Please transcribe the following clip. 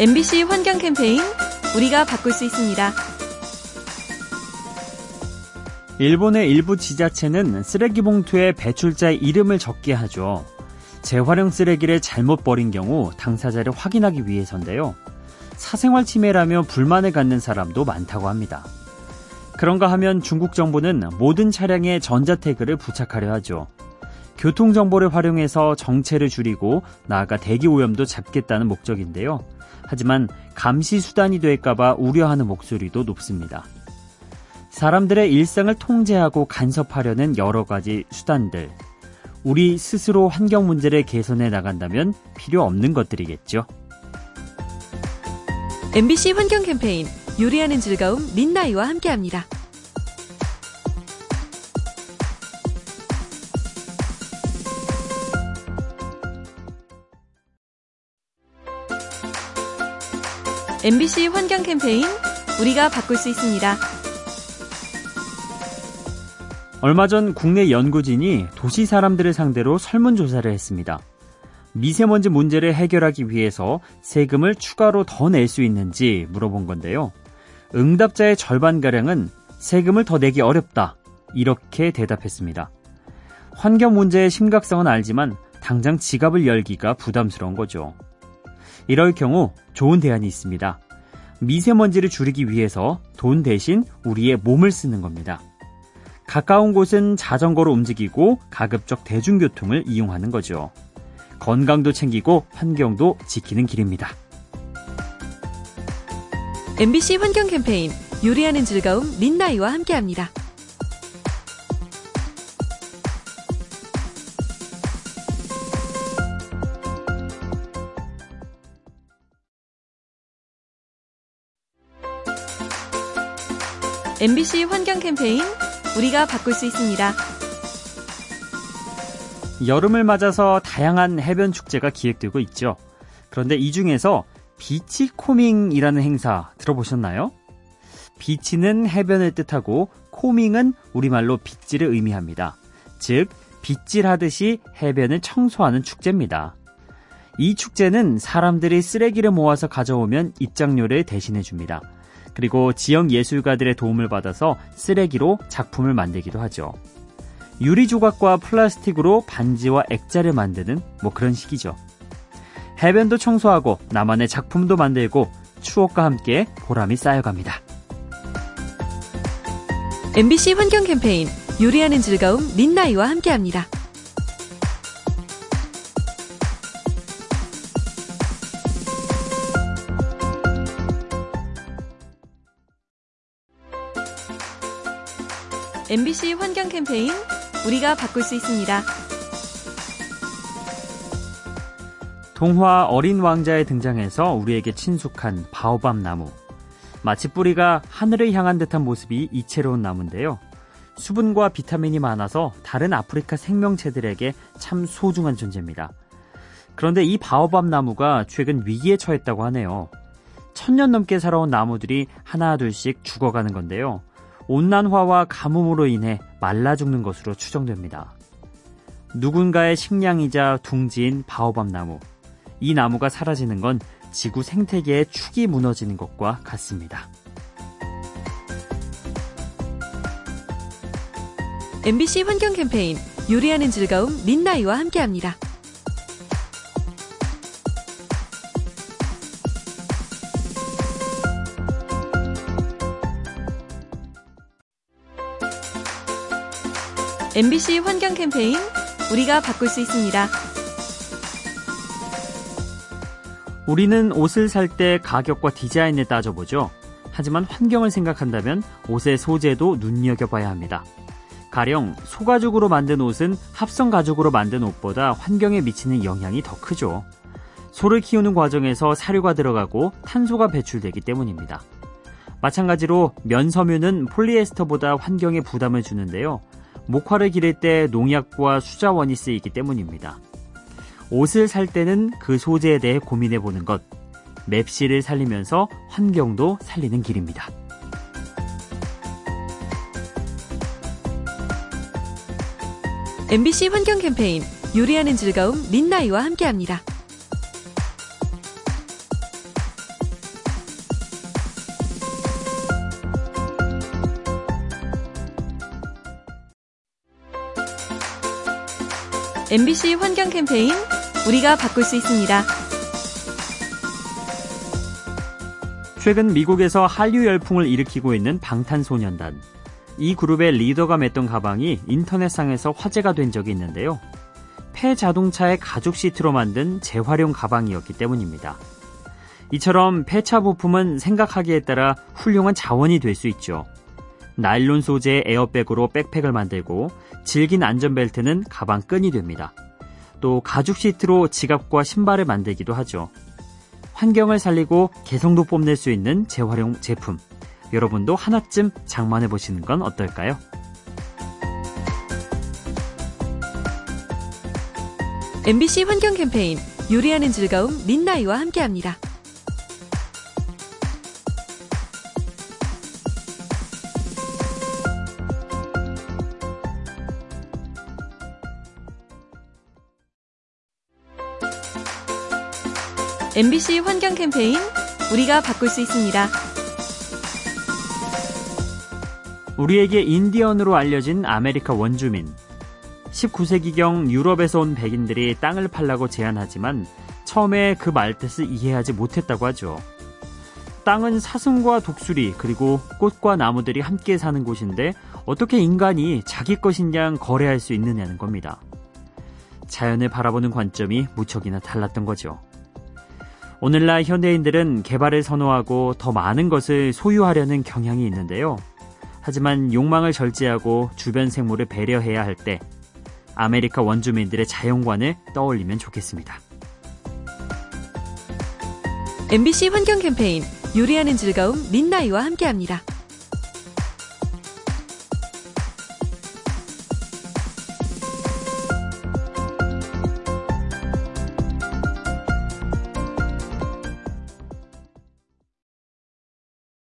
MBC 환경 캠페인 우리가 바꿀 수 있습니다. 일본의 일부 지자체는 쓰레기 봉투에 배출자의 이름을 적게 하죠. 재활용 쓰레기를 잘못 버린 경우 당사자를 확인하기 위해서인데요. 사생활 침해라며 불만을 갖는 사람도 많다고 합니다. 그런가 하면 중국 정부는 모든 차량에 전자태그를 부착하려 하죠. 교통정보를 활용해서 정체를 줄이고 나아가 대기 오염도 잡겠다는 목적인데요. 하지만 감시 수단이 될까봐 우려하는 목소리도 높습니다. 사람들의 일상을 통제하고 간섭하려는 여러 가지 수단들. 우리 스스로 환경 문제를 개선해 나간다면 필요 없는 것들이겠죠. MBC 환경 캠페인 요리하는 즐거움 민나이와 함께합니다. MBC 환경 캠페인 우리가 바꿀 수 있습니다. 얼마 전 국내 연구진이 도시 사람들을 상대로 설문조사를 했습니다. 미세먼지 문제를 해결하기 위해서 세금을 추가로 더 낼 수 있는지 물어본 건데요. 응답자의 절반가량은 세금을 더 내기 어렵다. 이렇게 대답했습니다. 환경 문제의 심각성은 알지만 당장 지갑을 열기가 부담스러운 거죠. 이럴 경우 좋은 대안이 있습니다. 미세먼지를 줄이기 위해서 돈 대신 우리의 몸을 쓰는 겁니다. 가까운 곳은 자전거로 움직이고 가급적 대중교통을 이용하는 거죠. 건강도 챙기고 환경도 지키는 길입니다. MBC 환경 캠페인 요리하는 즐거움 민나이와 함께합니다. MBC 환경 캠페인 우리가 바꿀 수 있습니다. 여름을 맞아서 다양한 해변 축제가 기획되고 있죠. 그런데 이 중에서 비치 코밍이라는 행사 들어보셨나요? 비치는 해변을 뜻하고 코밍은 우리말로 빗질을 의미합니다. 즉, 빗질하듯이 해변을 청소하는 축제입니다. 이 축제는 사람들이 쓰레기를 모아서 가져오면 입장료를 대신해 줍니다. 그리고 지역 예술가들의 도움을 받아서 쓰레기로 작품을 만들기도 하죠. 유리 조각과 플라스틱으로 반지와 액자를 만드는 뭐 그런 식이죠. 해변도 청소하고 나만의 작품도 만들고 추억과 함께 보람이 쌓여갑니다. MBC 환경 캠페인 요리하는 즐거움 민나이와 함께합니다. MBC 환경 캠페인 우리가 바꿀 수 있습니다. 동화 어린 왕자에 등장해서 우리에게 친숙한 바오밤 나무. 마치 뿌리가 하늘을 향한 듯한 모습이 이채로운 나무인데요. 수분과 비타민이 많아서 다른 아프리카 생명체들에게 참 소중한 존재입니다. 그런데 이 바오밤 나무가 최근 위기에 처했다고 하네요. 천년 넘게 살아온 나무들이 하나둘씩 죽어가는 건데요. 온난화와 가뭄으로 인해 말라 죽는 것으로 추정됩니다. 누군가의 식량이자 둥지인 바오밤 나무. 이 나무가 사라지는 건 지구 생태계의 축이 무너지는 것과 같습니다. MBC 환경 캠페인 요리하는 즐거움 민나이와 함께합니다. MBC 환경 캠페인 우리가 바꿀 수 있습니다. 우리는 옷을 살 때 가격과 디자인을 따져보죠. 하지만 환경을 생각한다면 옷의 소재도 눈여겨봐야 합니다. 가령 소가죽으로 만든 옷은 합성 가죽으로 만든 옷보다 환경에 미치는 영향이 더 크죠. 소를 키우는 과정에서 사료가 들어가고 탄소가 배출되기 때문입니다. 마찬가지로 면 섬유는 폴리에스터보다 환경에 부담을 주는데요. 목화를 기를 때 농약과 수자원이 쓰이기 때문입니다. 옷을 살 때는 그 소재에 대해 고민해 보는 것, 맵시를 살리면서 환경도 살리는 길입니다. MBC 환경 캠페인 요리하는 즐거움 민나이와 함께합니다. MBC 환경 캠페인 우리가 바꿀 수 있습니다. 최근 미국에서 한류 열풍을 일으키고 있는 방탄소년단. 이 그룹의 리더가 맸던 가방이 인터넷상에서 화제가 된 적이 있는데요. 폐 자동차의 가죽 시트로 만든 재활용 가방이었기 때문입니다. 이처럼 폐차 부품은 생각하기에 따라 훌륭한 자원이 될 수 있죠. 나일론 소재의 에어백으로 백팩을 만들고 질긴 안전벨트는 가방 끈이 됩니다. 또 가죽 시트로 지갑과 신발을 만들기도 하죠. 환경을 살리고 개성도 뽐낼 수 있는 재활용 제품. 여러분도 하나쯤 장만해 보시는 건 어떨까요? MBC 환경 캠페인 요리하는 즐거움 민나이와 함께합니다. MBC 환경 캠페인 우리가 바꿀 수 있습니다. 우리에게 인디언으로 알려진 아메리카 원주민. 19세기경 유럽에서 온 백인들이 땅을 팔라고 제안하지만 처음에 그 말뜻을 이해하지 못했다고 하죠. 땅은 사슴과 독수리 그리고 꽃과 나무들이 함께 사는 곳인데 어떻게 인간이 자기 것인 양 거래할 수 있느냐는 겁니다. 자연을 바라보는 관점이 무척이나 달랐던 거죠. 오늘날 현대인들은 개발을 선호하고 더 많은 것을 소유하려는 경향이 있는데요. 하지만 욕망을 절제하고 주변 생물을 배려해야 할 때 아메리카 원주민들의 자연관을 떠올리면 좋겠습니다. MBC 환경 캠페인 요리하는 즐거움 민나이와 함께합니다.